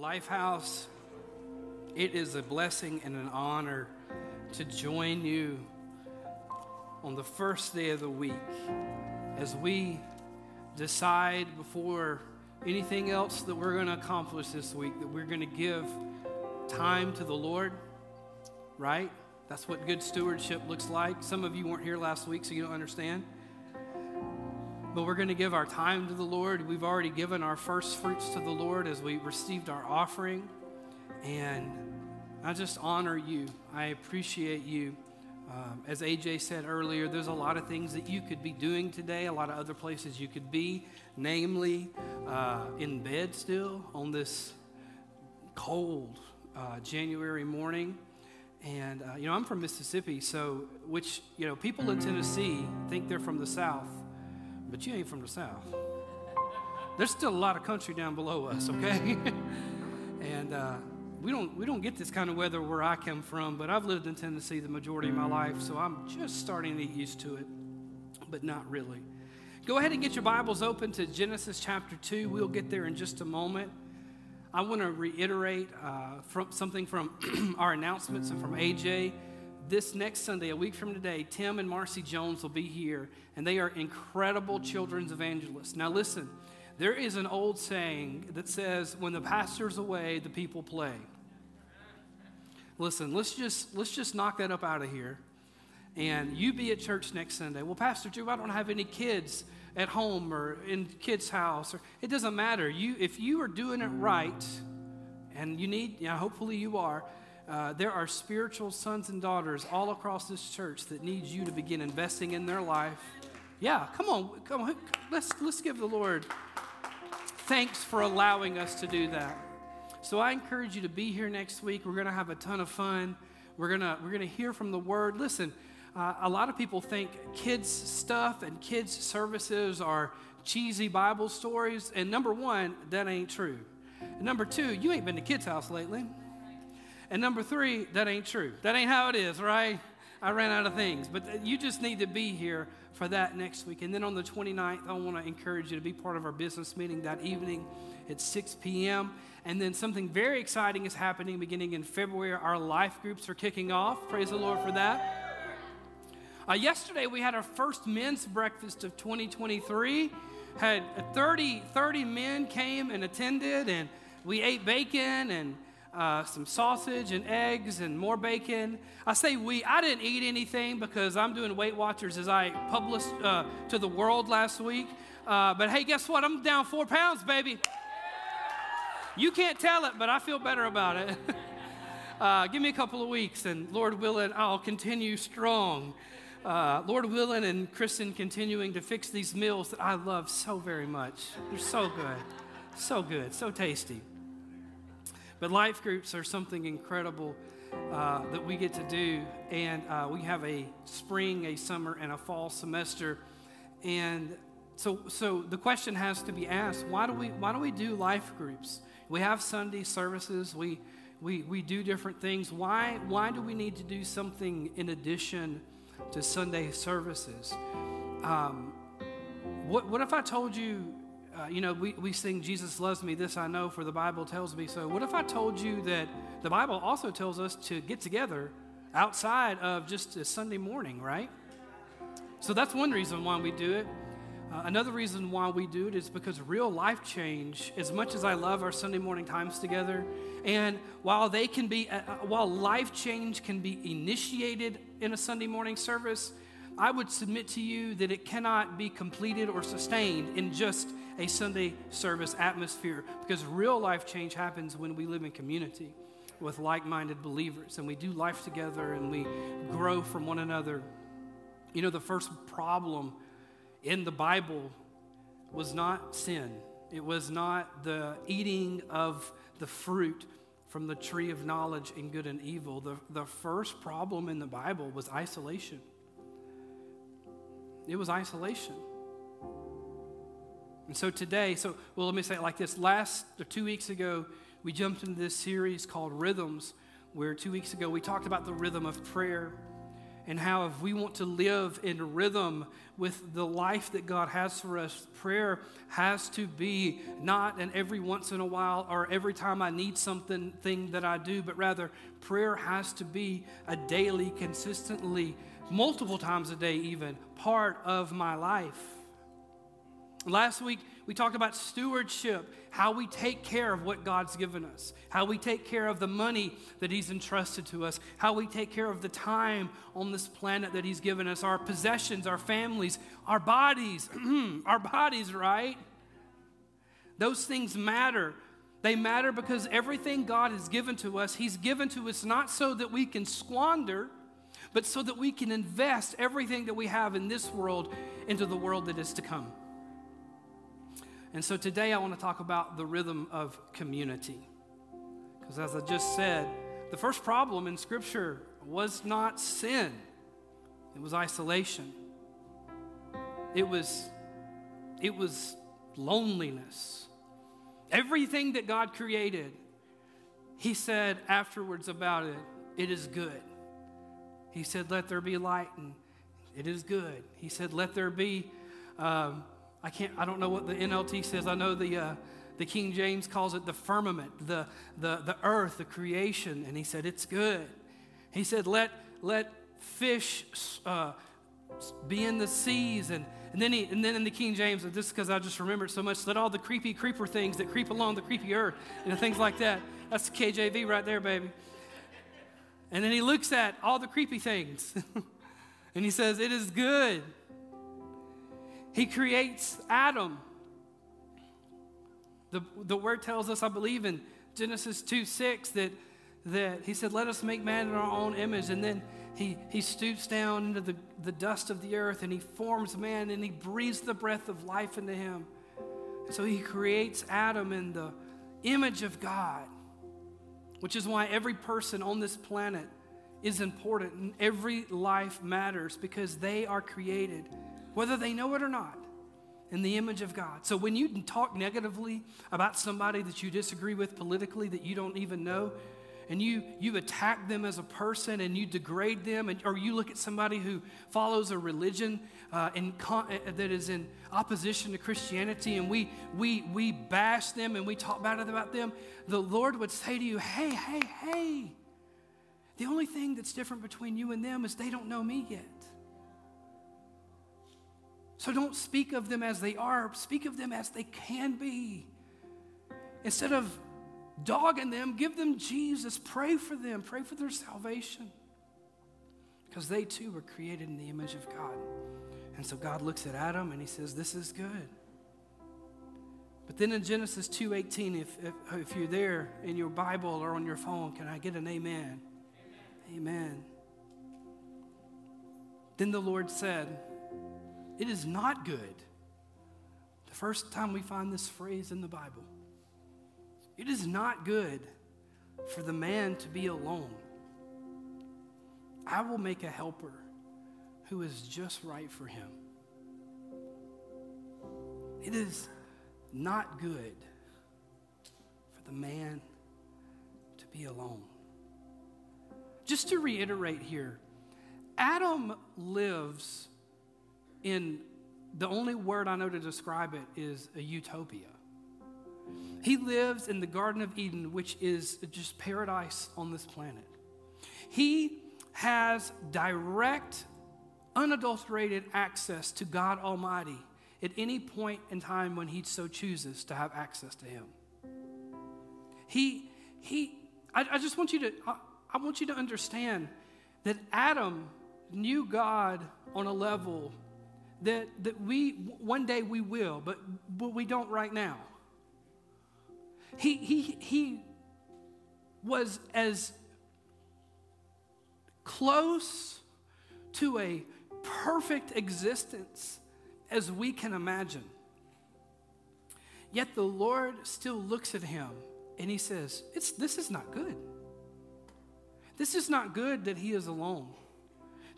Lifehouse, it is a blessing and an honor to join you on the first day of the week as we decide before anything else that we're going to accomplish this week that we're going to give time to the Lord, right? That's what good stewardship looks like. Some of you weren't here last week, so you don't understand. But we're going to give our time to the Lord. We've already given our first fruits to the Lord as we received our offering. And I just honor you. I appreciate you. Um, as AJ said earlier, there's a lot of things that you could be doing today, a lot of other places you could be, namely uh, in bed still on this cold uh, January morning. And, uh, you know, I'm from Mississippi, so, which, you know, people in Tennessee think they're from the South, but you ain't from the South. There's still a lot of country down below us, okay? and uh, we, don't, we don't get this kind of weather where I come from, but I've lived in Tennessee the majority of my life, so I'm just starting to get used to it, but not really. Go ahead and get your Bibles open to Genesis chapter 2. We'll get there in just a moment. I want to reiterate uh, from something from our announcements and from AJ. This next Sunday, a week from today, Tim and Marcy Jones will be here, and they are incredible children's evangelists. Now, listen, there is an old saying that says, "When the pastor's away, the people play." Listen, let's just let's just knock that up out of here, and you be at church next Sunday. Well, Pastor Drew, I don't have any kids at home or in kids' house, or it doesn't matter. You, if you are doing it right, and you need, you know, hopefully you are. Uh, there are spiritual sons and daughters all across this church that need you to begin investing in their life. Yeah, come on, come on. Let's let's give the Lord thanks for allowing us to do that. So I encourage you to be here next week. We're going to have a ton of fun. We're going to we're going to hear from the word. Listen, uh, a lot of people think kids' stuff and kids' services are cheesy Bible stories. And number one, that ain't true. And number two, you ain't been to kids' house lately. And number three, that ain't true. That ain't how it is, right? I ran out of things. But you just need to be here for that next week. And then on the 29th, I want to encourage you to be part of our business meeting that evening at 6 p.m. And then something very exciting is happening beginning in February. Our life groups are kicking off. Praise the Lord for that. Uh, yesterday, we had our first men's breakfast of 2023. Had 30, 30 men came and attended, and we ate bacon and uh, some sausage and eggs and more bacon. I say we, I didn't eat anything because I'm doing Weight Watchers as I published uh, to the world last week. Uh, but hey, guess what? I'm down four pounds, baby. You can't tell it, but I feel better about it. Uh, give me a couple of weeks, and Lord willing, I'll continue strong uh, Lord willing and Kristen continuing to fix these meals that I love so very much. They're so good, so good, so tasty. But life groups are something incredible uh, that we get to do. And uh, we have a spring, a summer, and a fall semester. And so, so the question has to be asked why do we, why do, we do life groups? We have Sunday services, we, we, we do different things. Why, why do we need to do something in addition? to Sunday services. Um, what, what if I told you, uh, you know, we, we sing Jesus loves me, this I know, for the Bible tells me so. What if I told you that the Bible also tells us to get together outside of just a Sunday morning, right? So that's one reason why we do it. Uh, another reason why we do it is because real life change, as much as I love our Sunday morning times together, and while they can be, uh, uh, while life change can be initiated in a Sunday morning service, I would submit to you that it cannot be completed or sustained in just a Sunday service atmosphere because real life change happens when we live in community with like minded believers and we do life together and we grow from one another. You know, the first problem in the Bible was not sin, it was not the eating of the fruit from the tree of knowledge in good and evil. The, the first problem in the Bible was isolation. It was isolation. And so today, so, well, let me say it like this. Last, or two weeks ago, we jumped into this series called Rhythms, where two weeks ago we talked about the rhythm of prayer. and how if we want to live in rhythm with the life that God has for us, prayer has to be not an every once in a while or every time I need something thing that I do, but rather prayer has to be a daily, consistently, multiple times a day even, part of my life. Last week, we talked about stewardship, how we take care of what God's given us, how we take care of the money that He's entrusted to us, how we take care of the time on this planet that He's given us, our possessions, our families, our bodies, our bodies, right? Those things matter. They matter because everything God has given to us, He's given to us not so that we can squander, but so that we can invest everything that we have in this world into the world that is to come. And so today I want to talk about the rhythm of community. Because as I just said, the first problem in Scripture was not sin, it was isolation. It was, it was loneliness. Everything that God created, He said afterwards about it, it is good. He said, Let there be light, and it is good. He said, Let there be. Um, I can't, I don't know what the NLT says. I know the, uh, the King James calls it the firmament, the, the, the earth, the creation. And he said, it's good. He said, let, let fish uh, be in the seas. And, and, then he, and then in the King James, this is because I just remember it so much, let all the creepy creeper things that creep along the creepy earth and things like that. That's the KJV right there, baby. And then he looks at all the creepy things and he says, It is good. He creates Adam. The, the word tells us, I believe, in Genesis 2 6, that, that he said, Let us make man in our own image. And then he, he stoops down into the, the dust of the earth and he forms man and he breathes the breath of life into him. so he creates Adam in the image of God, which is why every person on this planet is important and every life matters because they are created whether they know it or not, in the image of God. So when you talk negatively about somebody that you disagree with politically that you don't even know, and you, you attack them as a person and you degrade them, and, or you look at somebody who follows a religion uh, in uh, that is in opposition to Christianity, and we, we, we bash them and we talk bad about them, the Lord would say to you, Hey, hey, hey, the only thing that's different between you and them is they don't know me yet. So don't speak of them as they are, speak of them as they can be. Instead of dogging them, give them Jesus. Pray for them, pray for their salvation. Because they too were created in the image of God. And so God looks at Adam and he says, This is good. But then in Genesis 2:18, if, if, if you're there in your Bible or on your phone, can I get an amen? Amen. amen. Then the Lord said, it is not good. The first time we find this phrase in the Bible. It is not good for the man to be alone. I will make a helper who is just right for him. It is not good for the man to be alone. Just to reiterate here, Adam lives in the only word I know to describe it is a utopia. He lives in the Garden of Eden, which is just paradise on this planet. He has direct, unadulterated access to God Almighty at any point in time when he so chooses to have access to Him. He, he, I, I just want you to, I, I want you to understand that Adam knew God on a level that, that we, one day we will, but, but we don't right now. He, he, he was as close to a perfect existence as we can imagine. Yet the Lord still looks at him and he says, it's, This is not good. This is not good that he is alone.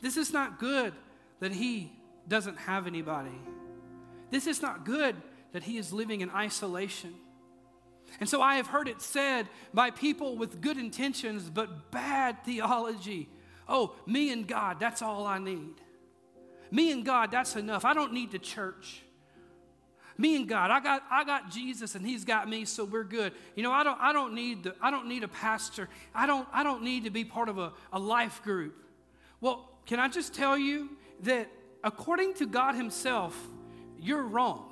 This is not good that he doesn't have anybody. This is not good that he is living in isolation. And so I have heard it said by people with good intentions but bad theology oh, me and God, that's all I need. Me and God, that's enough. I don't need the church. Me and God, I got, I got Jesus and He's got me, so we're good. You know, I don't, I don't need the, I don't need a pastor. I don't, I don't need to be part of a, a life group. Well, can I just tell you that according to God Himself, you're wrong.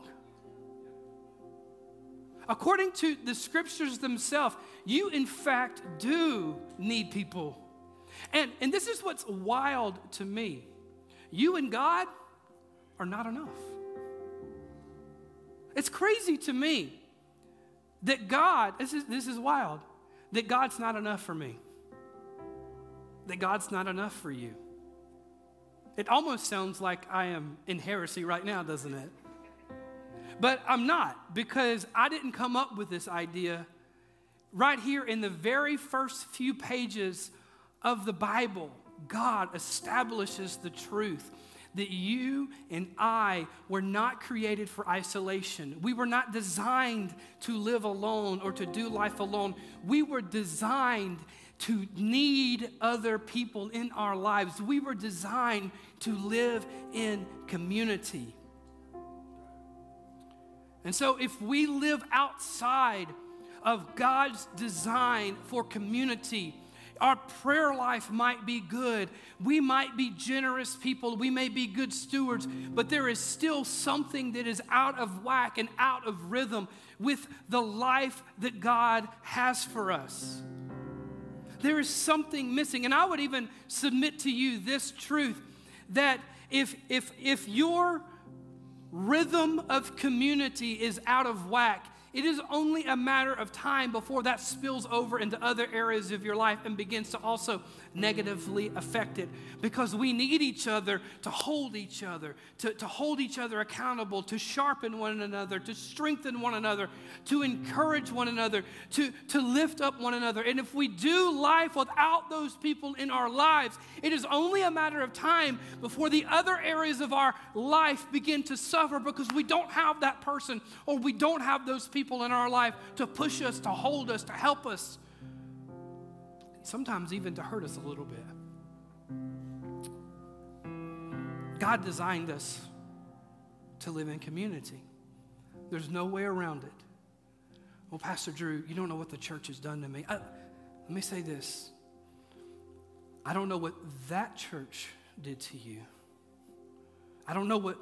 According to the scriptures themselves, you in fact do need people. And, and this is what's wild to me. You and God are not enough. It's crazy to me that God, this is, this is wild, that God's not enough for me, that God's not enough for you. It almost sounds like I am in heresy right now, doesn't it? But I'm not because I didn't come up with this idea right here in the very first few pages of the Bible. God establishes the truth that you and I were not created for isolation. We were not designed to live alone or to do life alone. We were designed to need other people in our lives. We were designed to live in community. And so, if we live outside of God's design for community, our prayer life might be good. We might be generous people. We may be good stewards, but there is still something that is out of whack and out of rhythm with the life that God has for us. There is something missing. And I would even submit to you this truth that if, if, if your rhythm of community is out of whack, it is only a matter of time before that spills over into other areas of your life and begins to also negatively affected because we need each other to hold each other, to, to hold each other accountable, to sharpen one another, to strengthen one another, to encourage one another, to, to lift up one another. And if we do life without those people in our lives, it is only a matter of time before the other areas of our life begin to suffer because we don't have that person or we don't have those people in our life to push us, to hold us, to help us sometimes even to hurt us a little bit. God designed us to live in community. There's no way around it. Well, Pastor Drew, you don't know what the church has done to me. I, let me say this I don't know what that church did to you. I don't know what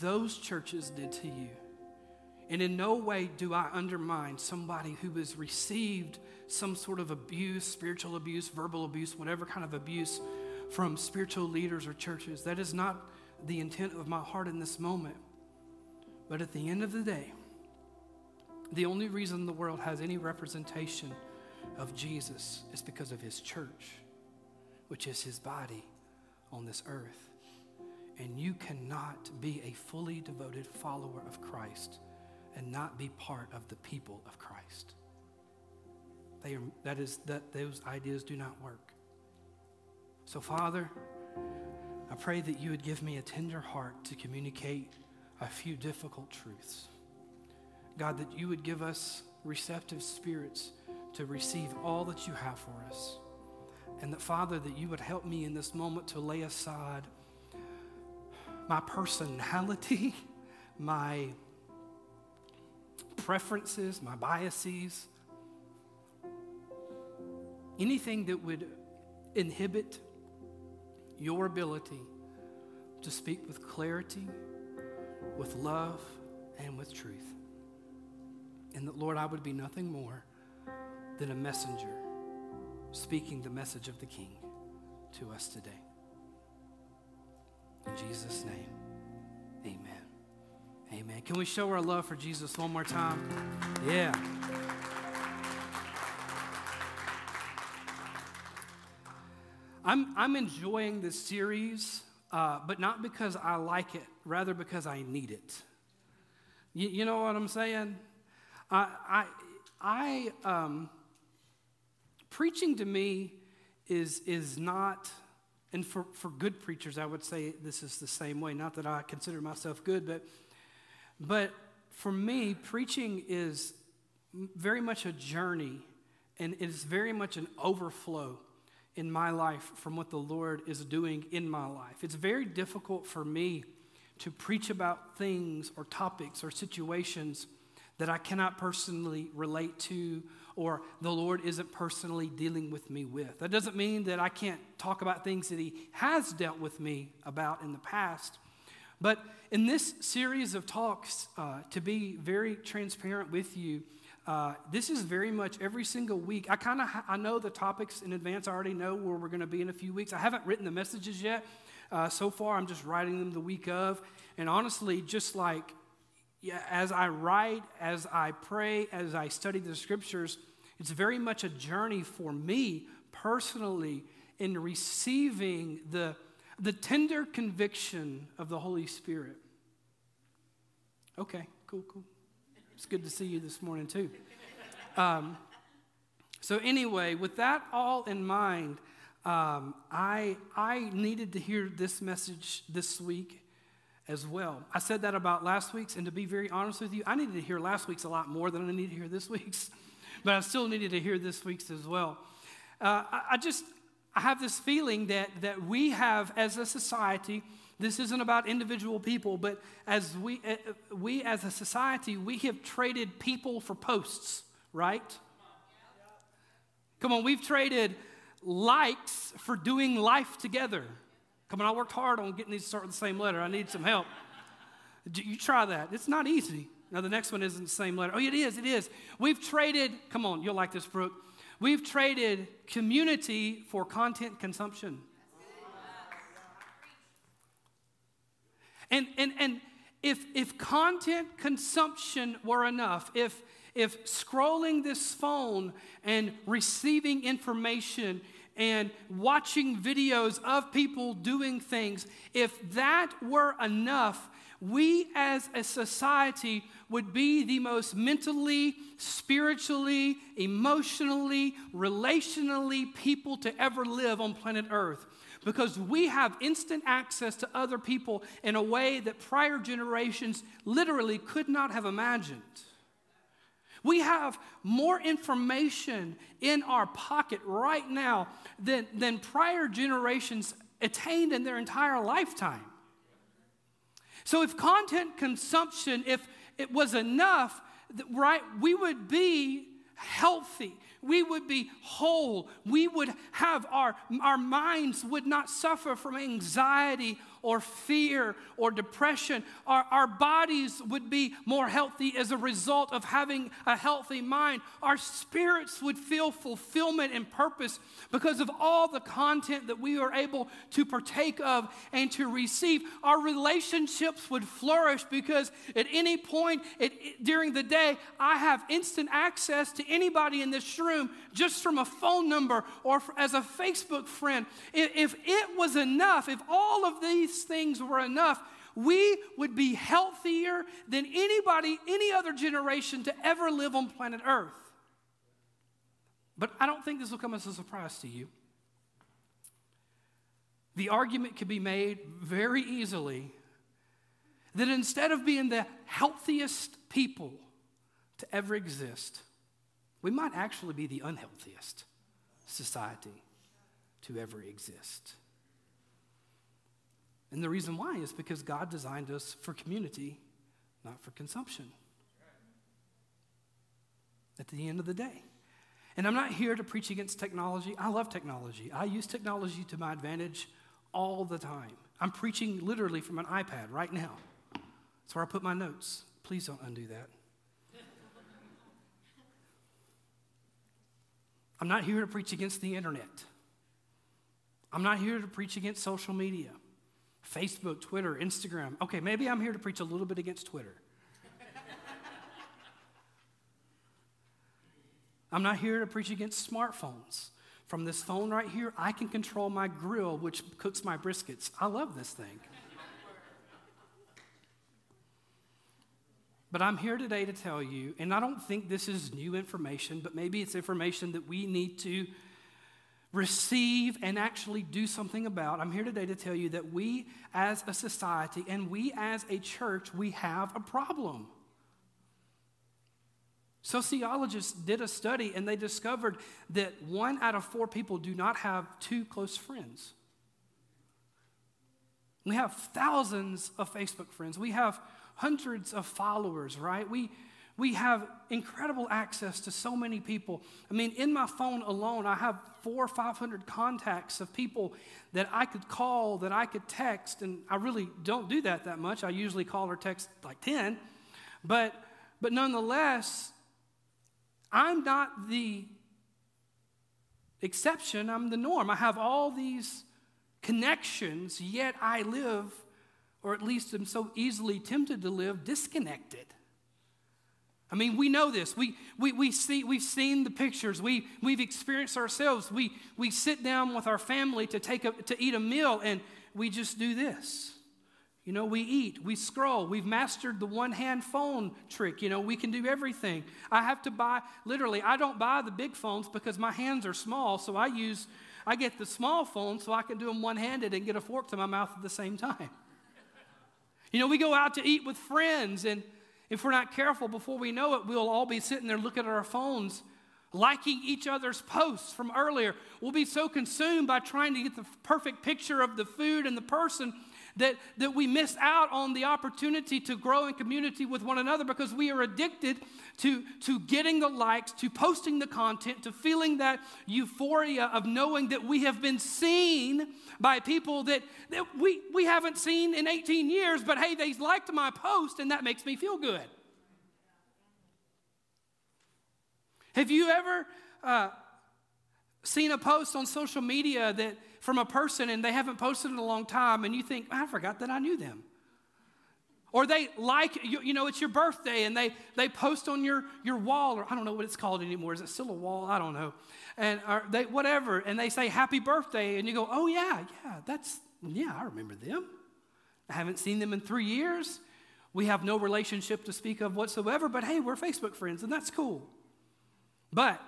those churches did to you. And in no way do I undermine somebody who has received some sort of abuse, spiritual abuse, verbal abuse, whatever kind of abuse from spiritual leaders or churches. That is not the intent of my heart in this moment. But at the end of the day, the only reason the world has any representation of Jesus is because of his church, which is his body on this earth. And you cannot be a fully devoted follower of Christ and not be part of the people of Christ. They are, that is, that those ideas do not work. So, Father, I pray that you would give me a tender heart to communicate a few difficult truths. God, that you would give us receptive spirits to receive all that you have for us. And that, Father, that you would help me in this moment to lay aside my personality, my preferences, my biases, anything that would inhibit your ability to speak with clarity, with love, and with truth. And that, Lord, I would be nothing more than a messenger speaking the message of the King to us today. In Jesus' name, amen. Amen. Can we show our love for Jesus one more time? Yeah. I'm, I'm enjoying this series, uh, but not because I like it, rather because I need it. You, you know what I'm saying? I, I, I um, preaching to me is, is not, and for, for good preachers, I would say this is the same way. Not that I consider myself good, but, but for me, preaching is very much a journey and it is very much an overflow in my life from what the Lord is doing in my life. It's very difficult for me to preach about things or topics or situations that I cannot personally relate to or the Lord isn't personally dealing with me with. That doesn't mean that I can't talk about things that He has dealt with me about in the past. But in this series of talks, uh, to be very transparent with you, uh, this is very much every single week. I kind of ha- I know the topics in advance. I already know where we're going to be in a few weeks. I haven't written the messages yet. Uh, so far, I'm just writing them the week of. And honestly, just like yeah, as I write, as I pray, as I study the scriptures, it's very much a journey for me personally in receiving the, the tender conviction of the Holy Spirit. Okay, cool, cool. It's good to see you this morning, too. Um, so, anyway, with that all in mind, um, I, I needed to hear this message this week as well. I said that about last week's, and to be very honest with you, I needed to hear last week's a lot more than I need to hear this week's, but I still needed to hear this week's as well. Uh, I, I just, I have this feeling that, that we have, as a society, this isn't about individual people, but as we, uh, we as a society, we have traded people for posts, right? Come on, we've traded likes for doing life together. Come on, I worked hard on getting these to start with the same letter. I need some help. You try that. It's not easy. Now, the next one isn't the same letter. Oh, it is, it is. We've traded, come on, you'll like this, Brooke. We've traded community for content consumption. And, and, and if, if content consumption were enough, if, if scrolling this phone and receiving information and watching videos of people doing things, if that were enough, we as a society would be the most mentally, spiritually, emotionally, relationally people to ever live on planet Earth because we have instant access to other people in a way that prior generations literally could not have imagined. We have more information in our pocket right now than, than prior generations attained in their entire lifetime. So, if content consumption, if it was enough, right, we would be healthy we would be whole. We would have our, our minds would not suffer from anxiety or fear or depression. Our, our bodies would be more healthy as a result of having a healthy mind. Our spirits would feel fulfillment and purpose because of all the content that we are able to partake of and to receive. Our relationships would flourish because at any point it, it, during the day, I have instant access to anybody in this room just from a phone number or as a Facebook friend. If, if it was enough, if all of these these things were enough, we would be healthier than anybody, any other generation to ever live on planet Earth. But I don't think this will come as a surprise to you. The argument could be made very easily that instead of being the healthiest people to ever exist, we might actually be the unhealthiest society to ever exist. And the reason why is because God designed us for community, not for consumption. At the end of the day. And I'm not here to preach against technology. I love technology. I use technology to my advantage all the time. I'm preaching literally from an iPad right now. That's where I put my notes. Please don't undo that. I'm not here to preach against the internet. I'm not here to preach against social media. Facebook, Twitter, Instagram. Okay, maybe I'm here to preach a little bit against Twitter. I'm not here to preach against smartphones. From this phone right here, I can control my grill, which cooks my briskets. I love this thing. But I'm here today to tell you, and I don't think this is new information, but maybe it's information that we need to receive and actually do something about. I'm here today to tell you that we as a society and we as a church, we have a problem. Sociologists did a study and they discovered that one out of four people do not have two close friends. We have thousands of Facebook friends. We have hundreds of followers, right? We, we have incredible access to so many people. I mean, in my phone alone, I have four or 500 contacts of people that I could call, that I could text, and I really don't do that that much. I usually call or text like 10. But, but nonetheless, I'm not the exception, I'm the norm. I have all these connections, yet I live, or at least am so easily tempted to live, disconnected. I mean, we know this. We, we, we see, we've seen the pictures. We, we've experienced ourselves. We, we sit down with our family to, take a, to eat a meal, and we just do this. You know, we eat, we scroll. We've mastered the one hand phone trick. You know, we can do everything. I have to buy, literally, I don't buy the big phones because my hands are small, so I use, I get the small phone so I can do them one handed and get a fork to my mouth at the same time. You know, we go out to eat with friends, and if we're not careful, before we know it, we'll all be sitting there looking at our phones, liking each other's posts from earlier. We'll be so consumed by trying to get the perfect picture of the food and the person that, that we miss out on the opportunity to grow in community with one another because we are addicted to, to getting the likes, to posting the content, to feeling that euphoria of knowing that we have been seen by people that, that we, we haven't seen in 18 years, but hey, they liked my post and that makes me feel good. Have you ever uh, seen a post on social media that from a person and they haven't posted in a long time and you think, I forgot that I knew them. Or they like, you, you, know, it's your birthday and they, they post on your, your wall, or I don't know what it's called anymore. Is it still a wall? I don't know. And or they, whatever, and they say happy birthday, and you go, oh, yeah, yeah, that's, yeah, I remember them. I haven't seen them in three years. We have no relationship to speak of whatsoever, but hey, we're Facebook friends, and that's cool. But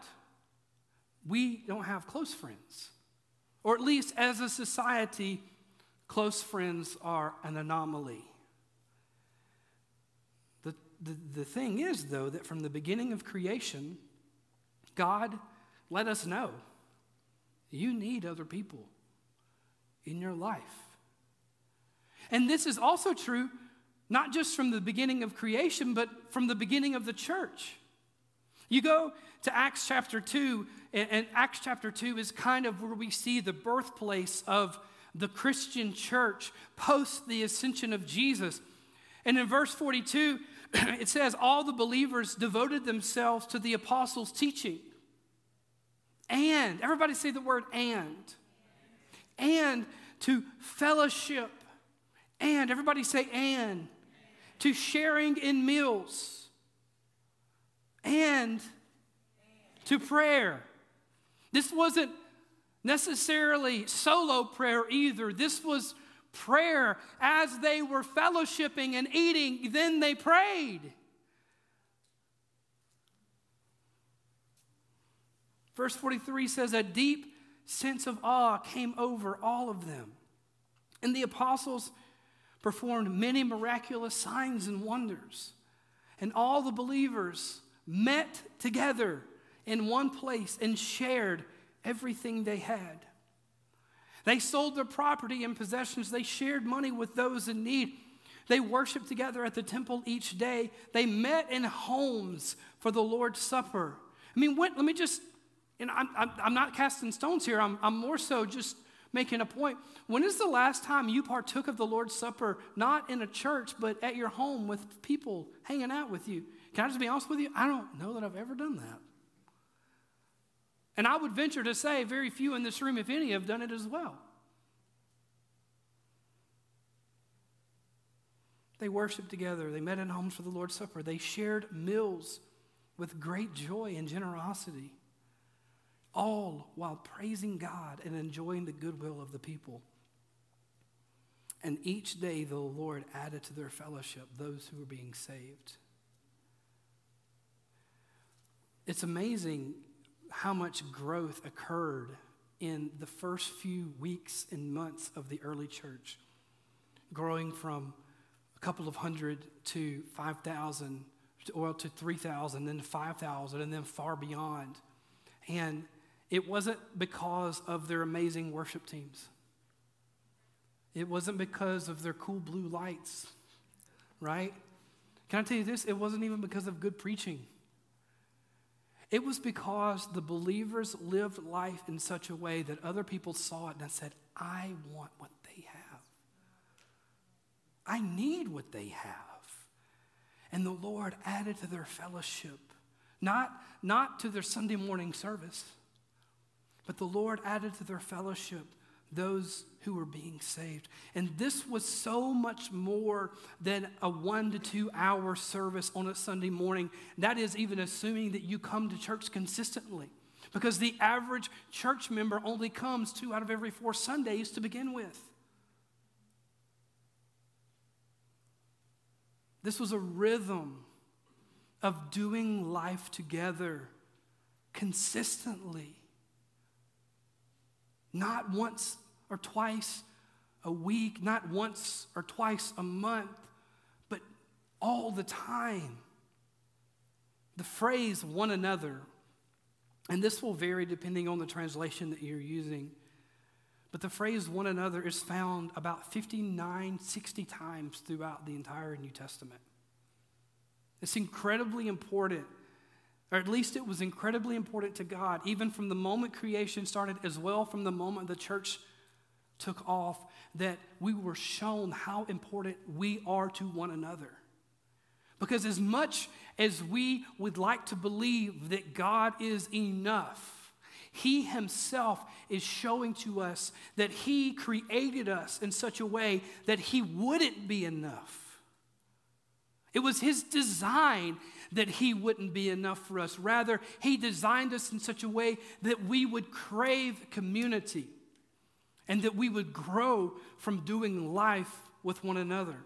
we don't have close friends. Or at least as a society, close friends are an anomaly. The, the, the thing is, though, that from the beginning of creation, God let us know you need other people in your life. And this is also true not just from the beginning of creation, but from the beginning of the church. You go to Acts chapter 2, and, and Acts chapter 2 is kind of where we see the birthplace of the Christian church post the ascension of Jesus. And in verse 42, it says, All the believers devoted themselves to the apostles' teaching. And, everybody say the word and. And to fellowship. And, everybody say and. To sharing in meals. And to prayer. This wasn't necessarily solo prayer either. This was prayer as they were fellowshipping and eating, then they prayed. Verse 43 says, A deep sense of awe came over all of them. And the apostles performed many miraculous signs and wonders. And all the believers met together in one place and shared everything they had. They sold their property and possessions. They shared money with those in need. They worshiped together at the temple each day. They met in homes for the Lord's Supper. I mean, let me just, and I'm, I'm, I'm not casting stones here, I'm, I'm more so just making a point. When is the last time you partook of the Lord's Supper, not in a church, but at your home with people hanging out with you? Can I just be honest with you? I don't know that I've ever done that. And I would venture to say very few in this room, if any, have done it as well. They worshiped together, they met in homes for the Lord's Supper, they shared meals with great joy and generosity, all while praising God and enjoying the goodwill of the people. And each day the Lord added to their fellowship those who were being saved. It's amazing how much growth occurred in the first few weeks and months of the early church, growing from a couple of hundred to 5,000, well, to 3,000, then 5,000, and then far beyond. And it wasn't because of their amazing worship teams. It wasn't because of their cool blue lights, right? Can I tell you this? It wasn't even because of good preaching. It was because the believers lived life in such a way that other people saw it and said, I want what they have. I need what they have. And the Lord added to their fellowship, not, not to their Sunday morning service, but the Lord added to their fellowship those who were being saved. And this was so much more than a one to two hour service on a Sunday morning. That is even assuming that you come to church consistently. Because the average church member only comes two out of every four Sundays to begin with. This was a rhythm of doing life together consistently. Not once or twice a week, not once or twice a month, but all the time. The phrase one another, and this will vary depending on the translation that you're using, but the phrase one another is found about 59, 60 times throughout the entire New Testament. It's incredibly important or at least it was incredibly important to God, even from the moment creation started, as well from the moment the church took off, that we were shown how important we are to one another. Because as much as we would like to believe that God is enough, He Himself is showing to us that He created us in such a way that He wouldn't be enough. It was His design that He wouldn't be enough for us. Rather, He designed us in such a way that we would crave community and that we would grow from doing life with one another.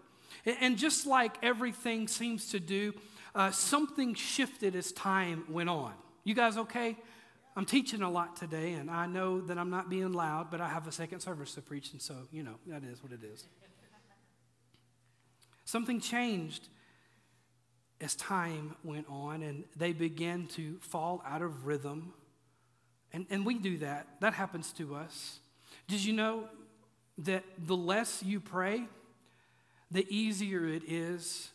And just like everything seems to do, uh, something shifted as time went on. You guys okay? I'm teaching a lot today, and I know that I'm not being loud, but I have a second service to preach, and so, you know, that is what it is. Something changed as time went on, and they began to fall out of rhythm. And, and we do that, that happens to us. Did you know that the less you pray, the easier it is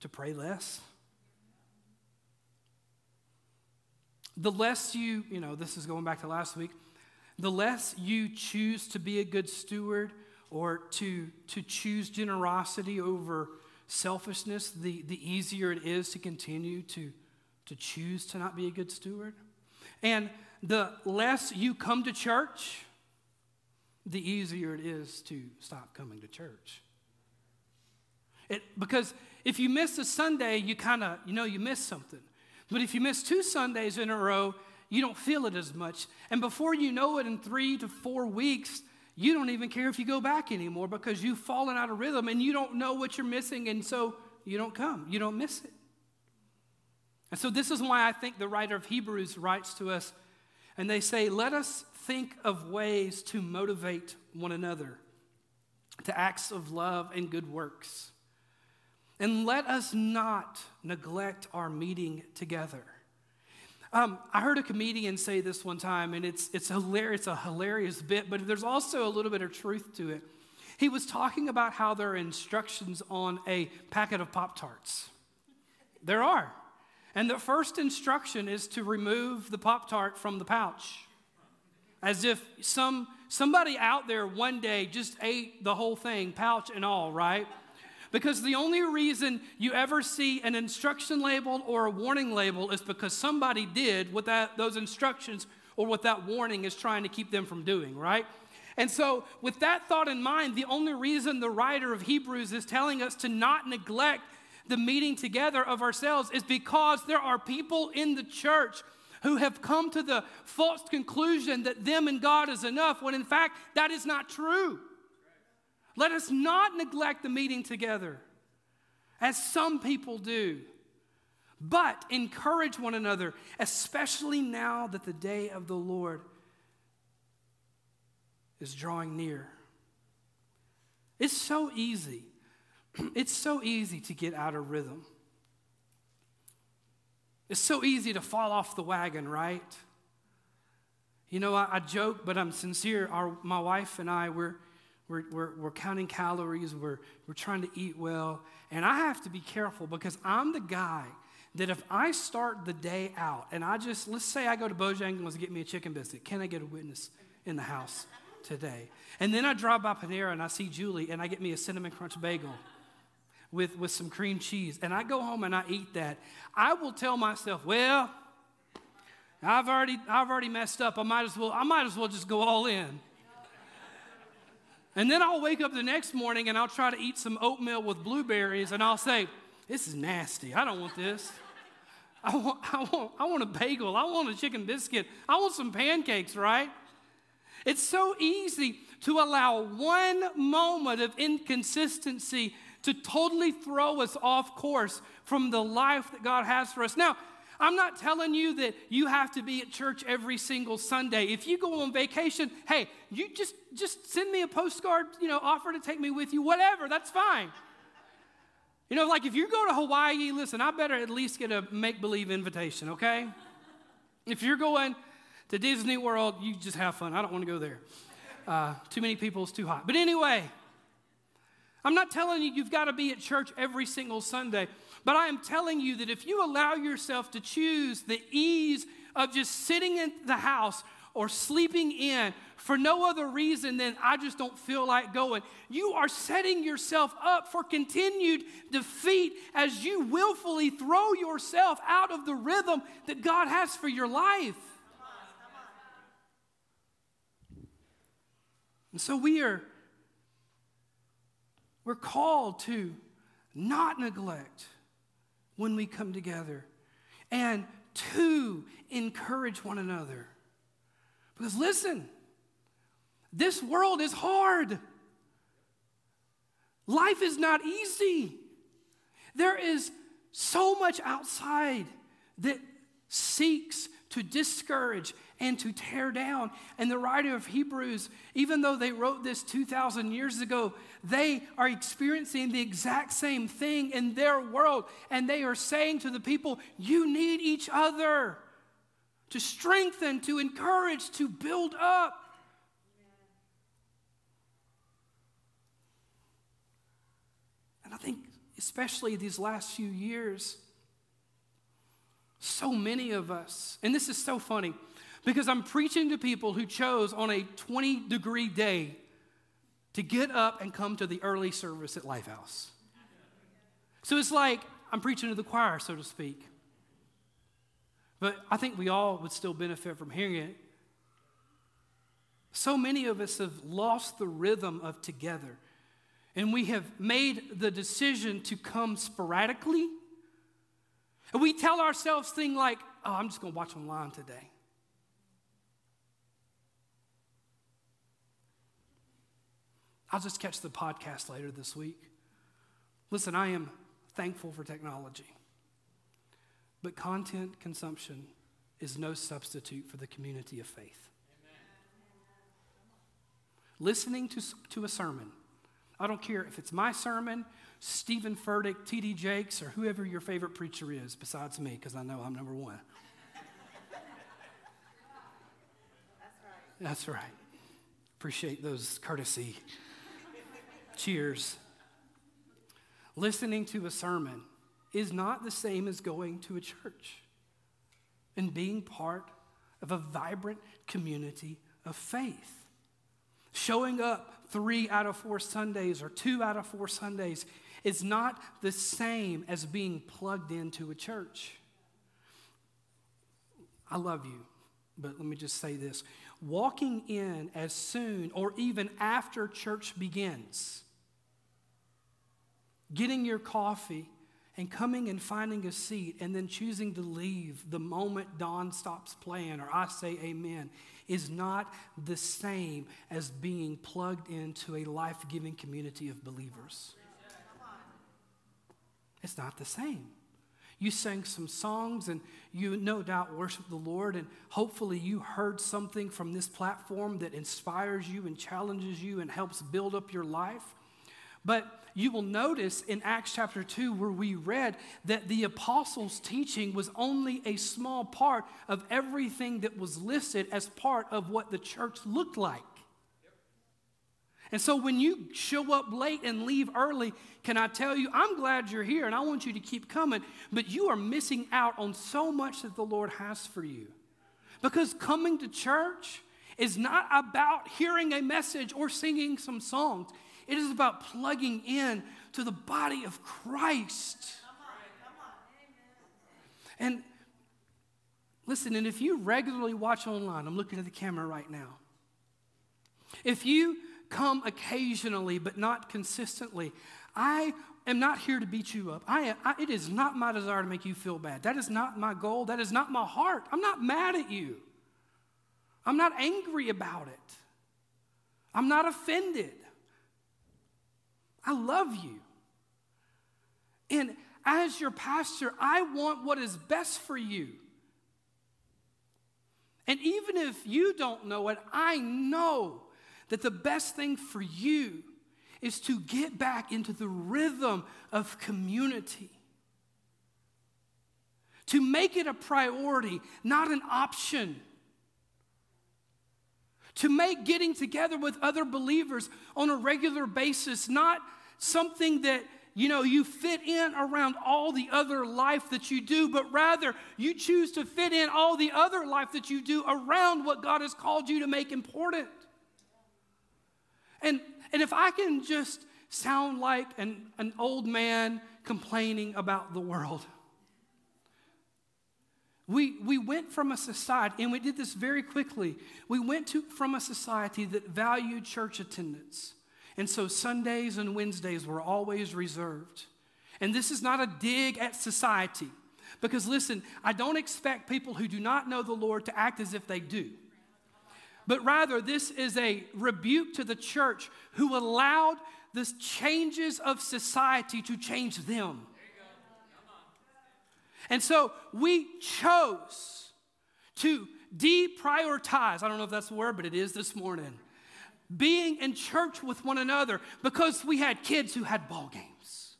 to pray less? The less you, you know, this is going back to last week, the less you choose to be a good steward or to, to choose generosity over selfishness, the, the easier it is to continue to, to choose to not be a good steward. And the less you come to church, the easier it is to stop coming to church. It, because if you miss a Sunday, you kind of, you know, you miss something. But if you miss two Sundays in a row, you don't feel it as much. And before you know it, in three to four weeks, you don't even care if you go back anymore because you've fallen out of rhythm and you don't know what you're missing, and so you don't come. You don't miss it. And so, this is why I think the writer of Hebrews writes to us, and they say, Let us think of ways to motivate one another to acts of love and good works. And let us not neglect our meeting together. Um, I heard a comedian say this one time, and it's, it's, hilarious, it's a hilarious bit, but there's also a little bit of truth to it. He was talking about how there are instructions on a packet of Pop Tarts. There are. And the first instruction is to remove the Pop Tart from the pouch as if some somebody out there one day just ate the whole thing, pouch and all, right? Because the only reason you ever see an instruction label or a warning label is because somebody did what that, those instructions or what that warning is trying to keep them from doing, right? And so, with that thought in mind, the only reason the writer of Hebrews is telling us to not neglect the meeting together of ourselves is because there are people in the church who have come to the false conclusion that them and God is enough, when in fact that is not true. Let us not neglect the meeting together, as some people do, but encourage one another, especially now that the day of the Lord is drawing near. It's so easy. It's so easy to get out of rhythm. It's so easy to fall off the wagon, right? You know, I, I joke, but I'm sincere. Our, my wife and I, we're, we're, we're, we're counting calories, we're, we're trying to eat well. And I have to be careful because I'm the guy that if I start the day out and I just, let's say I go to Bojangles to get me a chicken biscuit, can I get a witness in the house today? And then I drive by Panera and I see Julie and I get me a cinnamon crunch bagel with, with some cream cheese. And I go home and I eat that. I will tell myself, well, I've already, I've already messed up. I might as well, I might as well just go all in. And then I'll wake up the next morning and I'll try to eat some oatmeal with blueberries and I'll say, This is nasty. I don't want this. I want, I, want, I want a bagel. I want a chicken biscuit. I want some pancakes, right? It's so easy to allow one moment of inconsistency to totally throw us off course from the life that God has for us. Now, I'm not telling you that you have to be at church every single Sunday. If you go on vacation, hey, you just just send me a postcard, you know, offer to take me with you, whatever, that's fine. You know, like if you go to Hawaii, listen, I better at least get a make believe invitation, okay? If you're going to Disney World, you just have fun. I don't want to go there. Uh, too many people is too hot. But anyway, I'm not telling you you've got to be at church every single Sunday. But I am telling you that if you allow yourself to choose the ease of just sitting in the house or sleeping in for no other reason than I just don't feel like going, you are setting yourself up for continued defeat as you willfully throw yourself out of the rhythm that God has for your life. And so we are we're called to not neglect when we come together and to encourage one another. Because listen, this world is hard. Life is not easy. There is so much outside that seeks to discourage and to tear down. And the writer of Hebrews, even though they wrote this 2,000 years ago, they are experiencing the exact same thing in their world. And they are saying to the people, You need each other to strengthen, to encourage, to build up. And I think, especially these last few years, so many of us, and this is so funny because I'm preaching to people who chose on a 20 degree day to get up and come to the early service at Lifehouse. So it's like I'm preaching to the choir, so to speak. But I think we all would still benefit from hearing it. So many of us have lost the rhythm of together, and we have made the decision to come sporadically and we tell ourselves things like, oh, I'm just going to watch online today. I'll just catch the podcast later this week. Listen, I am thankful for technology, but content consumption is no substitute for the community of faith. Amen. Listening to, to a sermon, I don't care if it's my sermon Steven Furtick, T.D. Jakes, or whoever your favorite preacher is besides me, because I know I'm number one. That's right. That's right. Appreciate those courtesy cheers. Listening to a sermon is not the same as going to a church and being part of a vibrant community of faith. Showing up three out of four Sundays or two out of four Sundays is not the same as being plugged into a church. I love you, but let me just say this. Walking in as soon or even after church begins, getting your coffee and coming and finding a seat and then choosing to leave the moment Don stops playing or I say amen is not the same as being plugged into a life giving community of believers. It's not the same. You sang some songs and you no doubt worship the Lord, and hopefully you heard something from this platform that inspires you and challenges you and helps build up your life. But you will notice in Acts chapter 2, where we read that the apostles' teaching was only a small part of everything that was listed as part of what the church looked like. And so when you show up late and leave early, can I tell you, I'm glad you're here and I want you to keep coming, but you are missing out on so much that the Lord has for you. Because coming to church is not about hearing a message or singing some songs, it is about plugging in to the body of Christ. And listen, and if you regularly watch online, I'm looking at the camera right now. If you come occasionally but not consistently. I am not here to beat you up. I, I, it is not my desire to make you feel bad. That is not my goal. That is not my heart. I'm not mad at you. I'm not angry about it. I'm not offended. I love you. And as your pastor, I want what is best for you. And even if you don't know it, I know that the best thing for you is to get back into the rhythm of community. To make it a priority, not an option. To make getting together with other believers on a regular basis not something that you know you fit in around all the other life that you do, but rather you choose to fit in all the other life that you do around what God has called you to make important. And, and if I can just sound like an, an old man complaining about the world, we, we went from a society, and we did this very quickly. We went to, from a society that valued church attendance. And so Sundays and Wednesdays were always reserved. And this is not a dig at society. Because listen, I don't expect people who do not know the Lord to act as if they do but rather this is a rebuke to the church who allowed the changes of society to change them. And so we chose to deprioritize, I don't know if that's the word, but it is this morning, being in church with one another because we had kids who had ball games.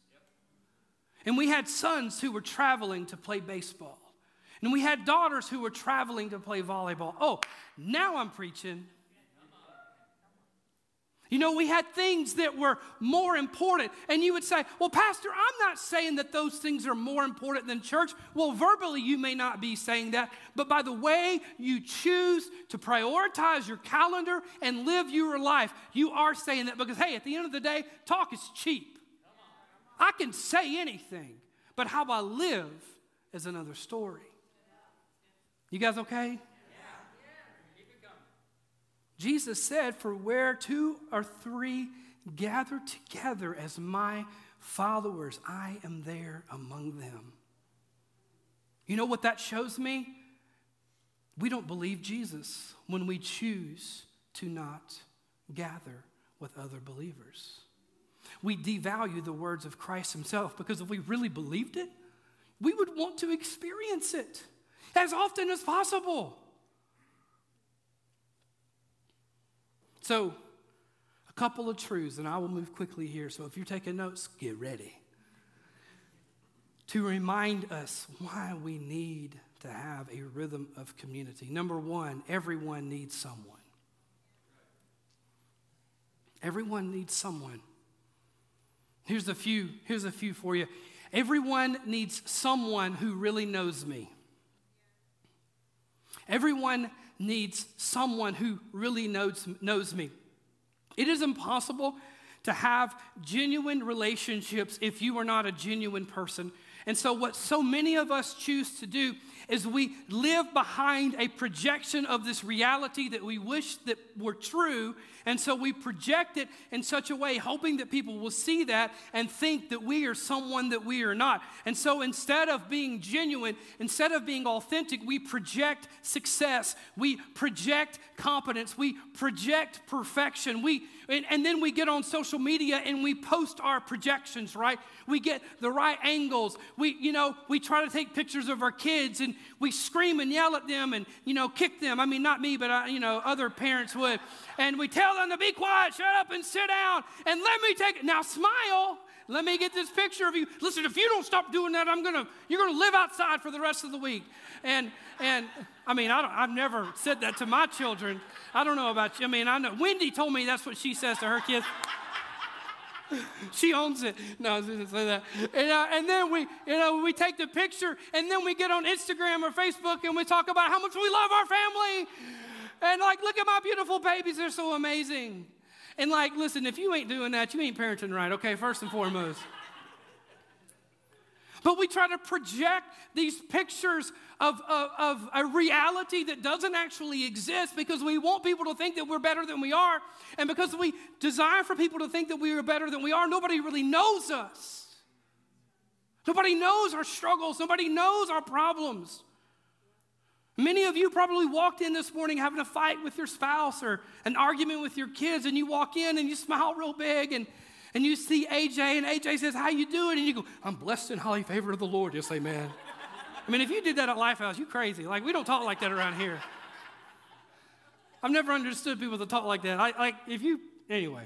And we had sons who were traveling to play baseball. And we had daughters who were traveling to play volleyball. Oh, now I'm preaching. You know, we had things that were more important. And you would say, Well, Pastor, I'm not saying that those things are more important than church. Well, verbally, you may not be saying that. But by the way you choose to prioritize your calendar and live your life, you are saying that because, hey, at the end of the day, talk is cheap. I can say anything, but how I live is another story. You guys okay? Jesus said, For where two or three gather together as my followers, I am there among them. You know what that shows me? We don't believe Jesus when we choose to not gather with other believers. We devalue the words of Christ Himself because if we really believed it, we would want to experience it as often as possible. So, a couple of truths, and I will move quickly here. So, if you're taking notes, get ready. To remind us why we need to have a rhythm of community. Number one, everyone needs someone. Everyone needs someone. Here's a few, here's a few for you. Everyone needs someone who really knows me. Everyone needs someone who really knows, knows me. It is impossible to have genuine relationships if you are not a genuine person. And so, what so many of us choose to do is we live behind a projection of this reality that we wish that were true. And so we project it in such a way, hoping that people will see that and think that we are someone that we are not. And so instead of being genuine, instead of being authentic, we project success, we project competence, we project perfection. We, and, and then we get on social media and we post our projections, right? We get the right angles. We, you know, we try to take pictures of our kids and we scream and yell at them and, you know, kick them. I mean, not me, but, I, you know, other parents would. And we tell them to be quiet, shut up, and sit down, and let me take it. Now, smile. Let me get this picture of you. Listen, if you don't stop doing that, I'm gonna, you're gonna live outside for the rest of the week. And, and I mean, I don't, I've never said that to my children. I don't know about you. I mean, I know Wendy told me that's what she says to her kids she owns it. No, didn't say that. And, uh, and then we, you know, we take the picture, and then we get on Instagram or Facebook, and we talk about how much we love our family, and like, look at my beautiful babies; they're so amazing. And like, listen, if you ain't doing that, you ain't parenting right. Okay, first and foremost. But we try to project these pictures of, of, of, a reality that doesn't actually exist because we want people to think that we're better than we are. And because we desire for people to think that we are better than we are, nobody really knows us. Nobody knows our struggles, nobody knows our problems. Many of you probably walked in this morning having a fight with your spouse or an argument with your kids, and you walk in and you smile real big and and you see AJ, and AJ says, How you doing? And you go, I'm blessed and highly favored of the Lord. Just say, man. I mean, if you did that at Lifehouse, you crazy. Like, we don't talk like that around here. I've never understood people that talk like that. I, like, if you, anyway.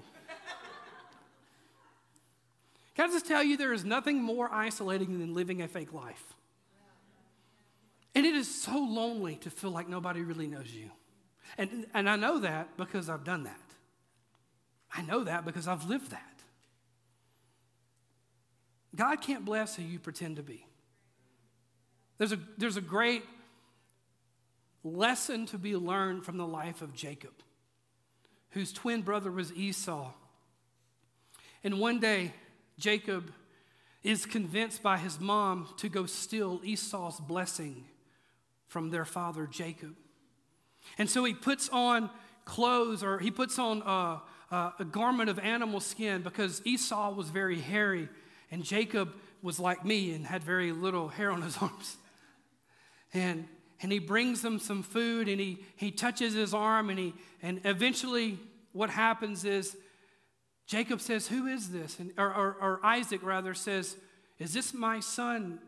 Can I just tell you, there is nothing more isolating than living a fake life. And it is so lonely to feel like nobody really knows you. And, and I know that because I've done that. I know that because I've lived that. God can't bless who you pretend to be. There's a, there's a great lesson to be learned from the life of Jacob, whose twin brother was Esau. And one day, Jacob is convinced by his mom to go steal Esau's blessing from their father Jacob. And so he puts on clothes or he puts on a, a, a garment of animal skin because Esau was very hairy and Jacob was like me and had very little hair on his arms. And, and he brings them some food and he, he touches his arm and, he, and eventually what happens is Jacob says, Who is this? And, or, or, or Isaac rather says, Is this my son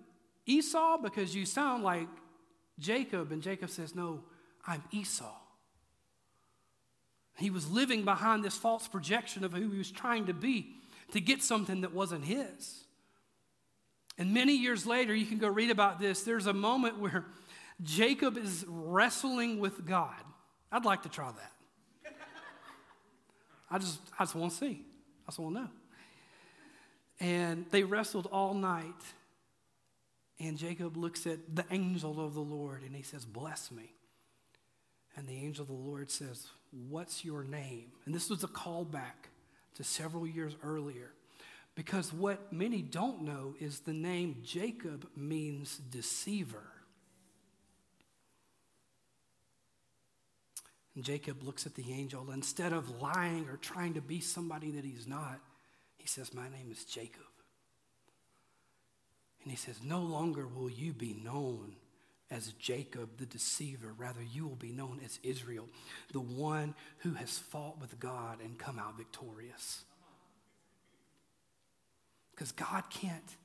Esau? Because you sound like Jacob. And Jacob says, No, I'm Esau. He was living behind this false projection of who he was trying to be to get something that wasn't his. And many years later, you can go read about this. There's a moment where Jacob is wrestling with God. I'd like to try that. I just, I just want to see. I just want to know. And they wrestled all night. And Jacob looks at the angel of the Lord and he says, Bless me. And the angel of the Lord says, What's your name? And this was a callback to several years earlier. Because what many don't know is the name Jacob means deceiver. And Jacob looks at the angel. Instead of lying or trying to be somebody that he's not, he says, My name is Jacob. And he says, No longer will you be known as Jacob the deceiver. Rather, you will be known as Israel, the one who has fought with God and come out victorious. Because God can't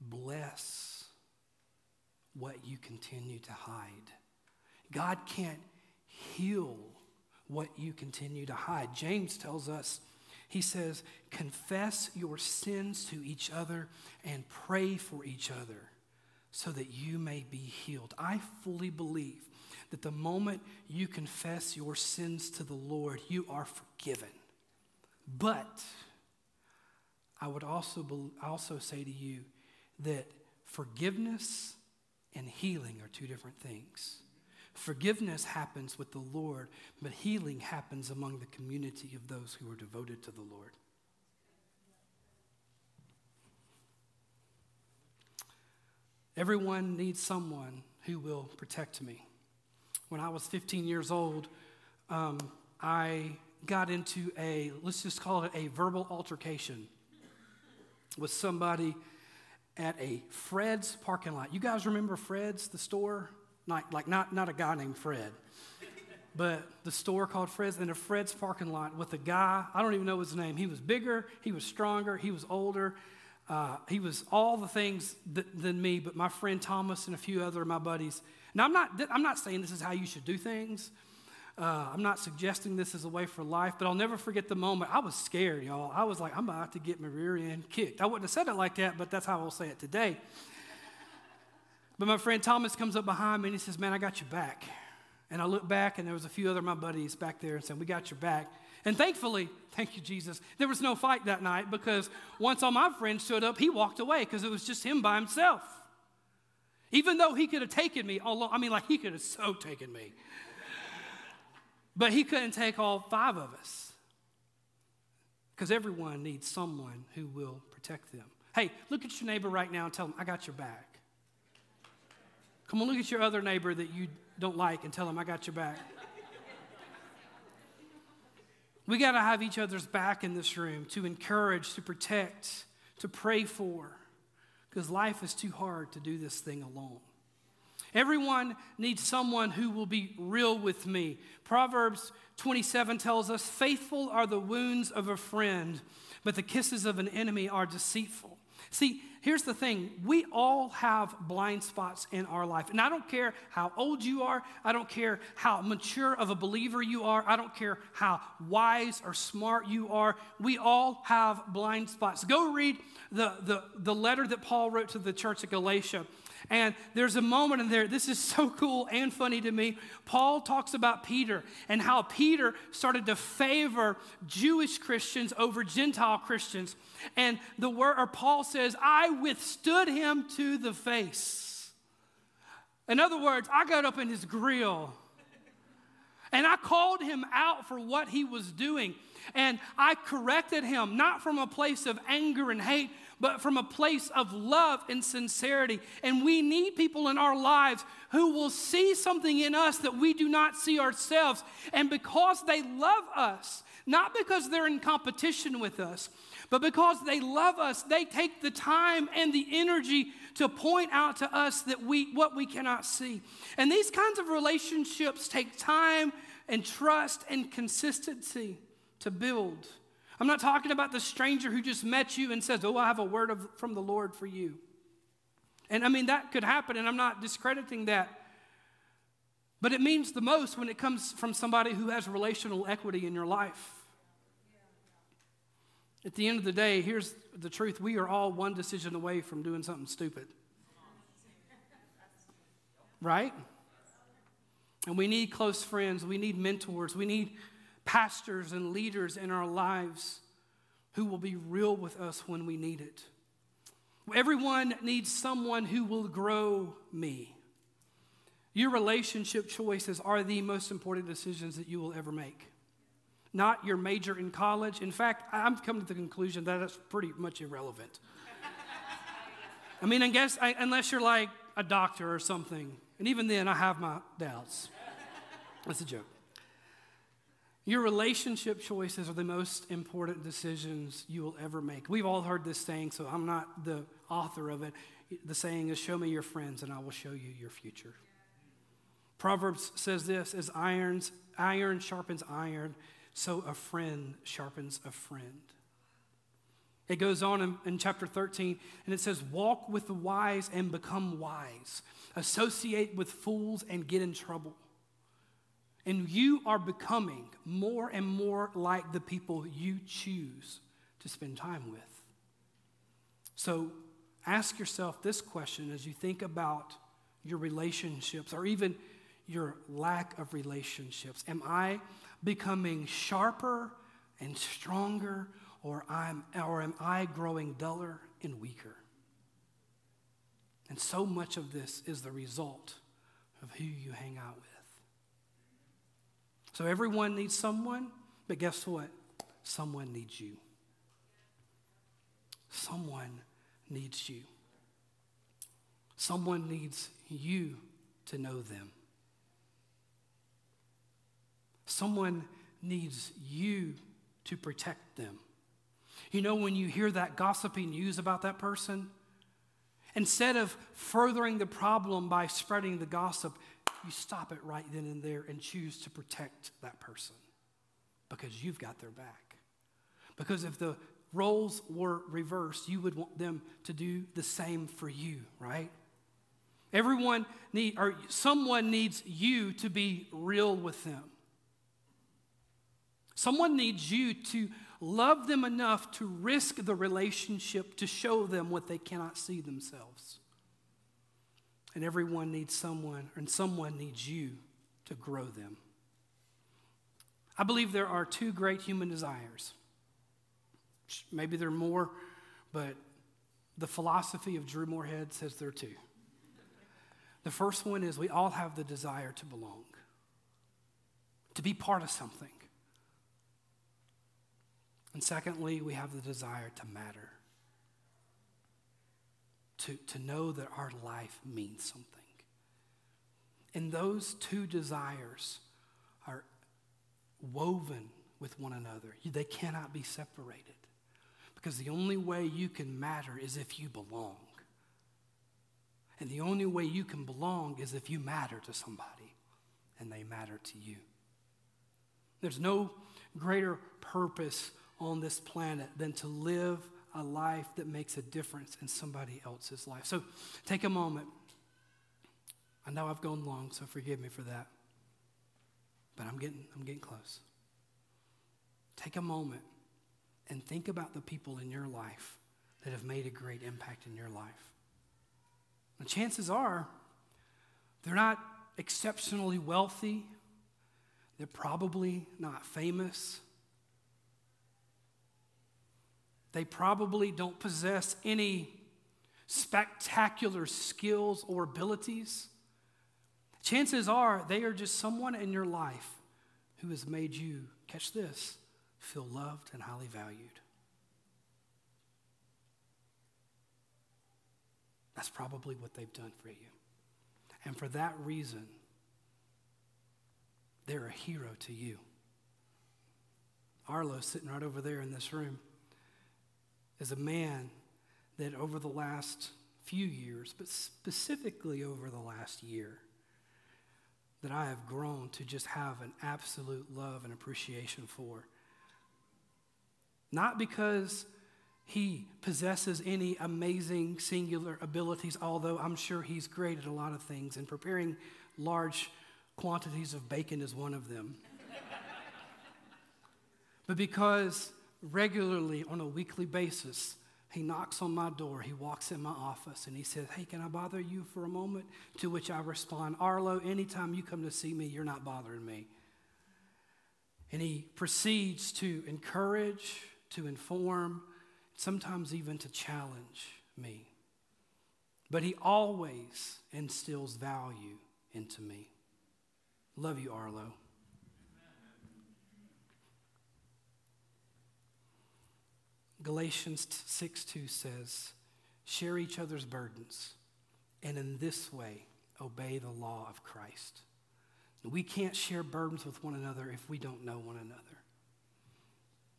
bless what you continue to hide. God can't heal what you continue to hide. James tells us, he says, confess your sins to each other and pray for each other so that you may be healed. I fully believe that the moment you confess your sins to the Lord, you are forgiven. But I would also, be, also say to you that forgiveness and healing are two different things. Forgiveness happens with the Lord, but healing happens among the community of those who are devoted to the Lord. Everyone needs someone who will protect me. When I was 15 years old, um, I got into a, let's just call it a verbal altercation with somebody at a Fred's parking lot. You guys remember Fred's, the store? Not, like not, not a guy named Fred, but the store called Fred's in a Fred's parking lot with a guy, I don't even know his name. He was bigger, he was stronger, he was older. Uh, he was all the things th- than me, but my friend Thomas and a few other of my buddies. Now, I'm not, I'm not saying this is how you should do things. Uh, I'm not suggesting this is a way for life, but I'll never forget the moment. I was scared, y'all. I was like, I'm about to get my rear end kicked. I wouldn't have said it like that, but that's how I'll say it today. but my friend Thomas comes up behind me and he says, Man, I got your back. And I look back, and there was a few other of my buddies back there and said, We got your back. And thankfully, thank you, Jesus, there was no fight that night because once all my friends showed up, he walked away because it was just him by himself. Even though he could have taken me, along, I mean, like he could have so taken me. But he couldn't take all five of us because everyone needs someone who will protect them. Hey, look at your neighbor right now and tell them, I got your back. Come on, look at your other neighbor that you don't like and tell them, I got your back. We got to have each other's back in this room to encourage, to protect, to pray for, because life is too hard to do this thing alone. Everyone needs someone who will be real with me. Proverbs 27 tells us faithful are the wounds of a friend, but the kisses of an enemy are deceitful. See, here's the thing we all have blind spots in our life. And I don't care how old you are, I don't care how mature of a believer you are, I don't care how wise or smart you are. We all have blind spots. Go read the, the, the letter that Paul wrote to the church of Galatia. And there's a moment in there, this is so cool and funny to me. Paul talks about Peter and how Peter started to favor Jewish Christians over Gentile Christians. And the word, or Paul says, I withstood him to the face. In other words, I got up in his grill and I called him out for what he was doing. And I corrected him, not from a place of anger and hate, but from a place of love and sincerity. And we need people in our lives who will see something in us that we do not see ourselves. And because they love us, not because they're in competition with us, but because they love us, they take the time and the energy to point out to us that we what we cannot see. And these kinds of relationships take time and trust and consistency to build. I'm not talking about the stranger who just met you and says, Oh, I have a word of, from the Lord for you. And I mean, that could happen, and I'm not discrediting that. But it means the most when it comes from somebody who has relational equity in your life. At the end of the day, here's the truth we are all one decision away from doing something stupid. Right? And we need close friends, we need mentors, we need pastors and leaders in our lives who will be real with us when we need it. Everyone needs someone who will grow me. Your relationship choices are the most important decisions that you will ever make. Not your major in college. In fact, I'm come to the conclusion that that's pretty much irrelevant. I mean, I guess I, unless you're like a doctor or something, and even then, I have my doubts. That's a joke. Your relationship choices are the most important decisions you will ever make. We've all heard this saying, so I'm not the author of it. The saying is, Show me your friends, and I will show you your future. Proverbs says this as irons, iron sharpens iron, so a friend sharpens a friend. It goes on in, in, chapter 13, and it says, Walk with the wise and become wise, associate with fools and get in trouble. And you are becoming more and more like the people you choose to spend time with. So ask yourself this question as you think about your relationships or even your lack of relationships. Am I becoming sharper and stronger, or, I'm, or am I growing duller and weaker? And so much of this is the result of who you hang out with. So everyone needs someone, but guess what? Someone needs you. Someone needs you. Someone needs you to know them. Someone needs you to protect them. You know, when you hear that gossipy news about that person, instead of furthering the problem by spreading the gossip, you stop it right then and there and choose to protect that person because you've got their back. Because if the roles were reversed, you would want them to do the same for you, right? Everyone need or someone needs you to be real with them. Someone needs you to love them enough to risk the relationship to show them what they cannot see themselves. And everyone needs someone, and someone needs you to grow them. I believe there are two great human desires. Maybe there are more, but the philosophy of Drew Moorhead says there are two. The first one is we all have the desire to belong, to be part of something. And secondly, we have the desire to matter, to, to know that our life means something. And those two desires are woven with one another, they cannot be separated. Because the only way you can matter is if you belong. And the only way you can belong is if you matter to somebody and they matter to you. There's no greater purpose on this planet than to live a life that makes a difference in somebody else's life. So take a moment. I know I've gone long, so forgive me for that. But I'm getting, I'm getting close. Take a moment and think about the people in your life that have made a great impact in your life. And chances are they're not exceptionally wealthy, they're probably not famous. They probably don't possess any spectacular skills or abilities. Chances are they are just someone in your life who has made you, catch this, feel loved and highly valued. That's probably what they've done for you. And for that reason, they're a hero to you. Arlo, sitting right over there in this room, is a man that over the last few years, but specifically over the last year, that I have grown to just have an absolute love and appreciation for. Not because he possesses any amazing singular abilities, although I'm sure he's great at a lot of things, and preparing large quantities of bacon is one of them. but because regularly on a weekly basis, he knocks on my door, he walks in my office, and he says, Hey, can I bother you for a moment? To which I respond, Arlo, anytime you come to see me, you're not bothering me. And he proceeds to encourage, to inform, sometimes even to challenge me. But he always instills value into me. Love you, Arlo. Galatians 6 2 says, Share each other's burdens, and in this way obey the law of Christ. We can't share burdens with one another if we don't know one another.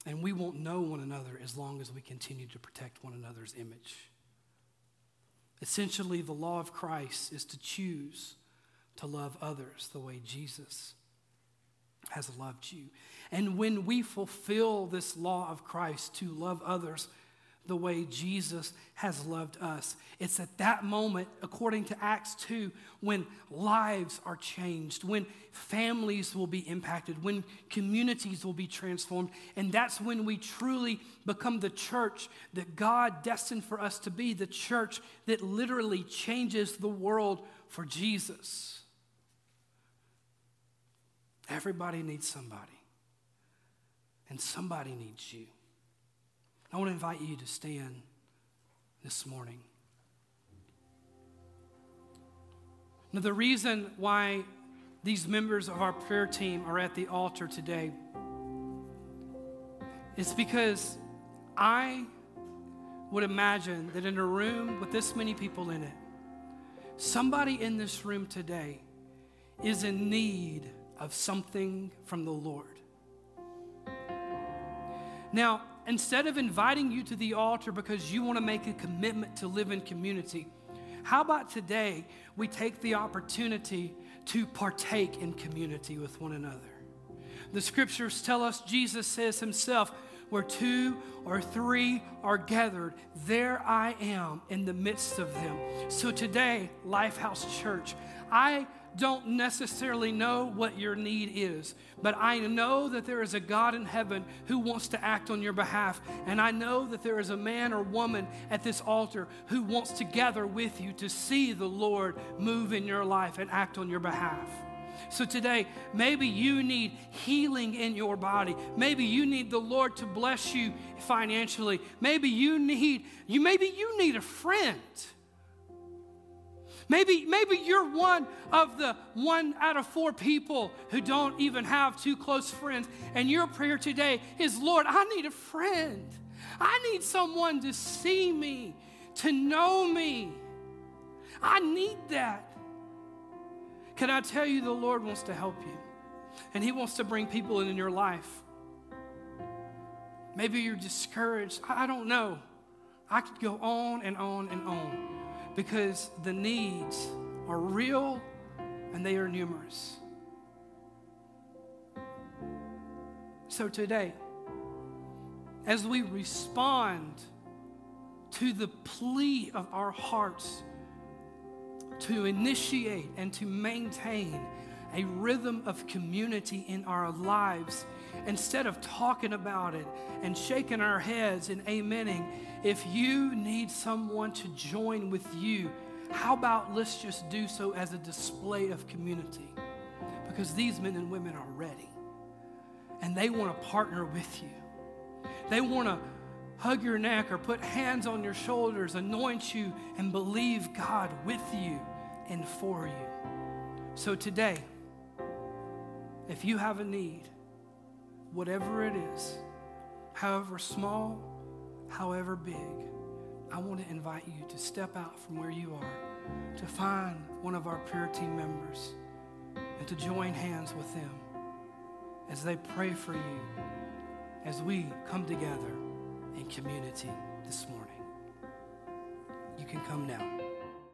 And we won't know one another as long as we continue to protect one another's image. Essentially, the law of Christ is to choose to love others the way Jesus has loved you. And when we fulfill this law of Christ to love others the way Jesus has loved us. It's at that moment, according to Acts 2, when lives are changed, when families will be impacted, when communities will be transformed. And that's when we truly become the church that God destined for us to be, the church that literally changes the world for Jesus. Everybody needs somebody, and somebody needs you. I want to invite you to stand this morning. Now, the reason why these members of our prayer team are at the altar today is because I would imagine that in a room with this many people in it, somebody in this room today is in need of something from the Lord. Now, instead of inviting you to the altar because you want to make a commitment to live in community, how about today we take the opportunity to partake in community with one another? The scriptures tell us Jesus says himself, where two or three are gathered, there I am in the midst of them. So today, Lifehouse Church, I don't necessarily know what your need is, but I know that there is a God in heaven who wants to act on your behalf. And I know that there is a man or woman at this altar who wants to gather with you to see the Lord move in your life and act on your behalf. So today, maybe you need healing in your body. Maybe you need the Lord to bless you financially. Maybe you need you maybe you need a friend. Maybe, maybe you're one of the one out of four people who don't even have two close friends. And your prayer today is Lord, I need a friend. I need someone to see me, to know me. I need that. Can I tell you, the Lord wants to help you, and He wants to bring people in your life. Maybe you're discouraged. I don't know. I could go on and on and on because the needs are real and they are numerous. So today, as we respond to the plea of our hearts to initiate and to maintain a rhythm of community in our lives, instead of talking about it and shaking our heads and amening, if you need someone to join with you, how about let's just do so as a display of community? Because these men and women are ready and they want to partner with you. They want to hug your neck or put hands on your shoulders, anoint you, and believe God with you and for you. So today, if you have a need, whatever it is, however small, however big, I want to invite you to step out from where you are, to find one of our prayer team members, and to join hands with them as they pray for you as we come together in community this morning. You can come now.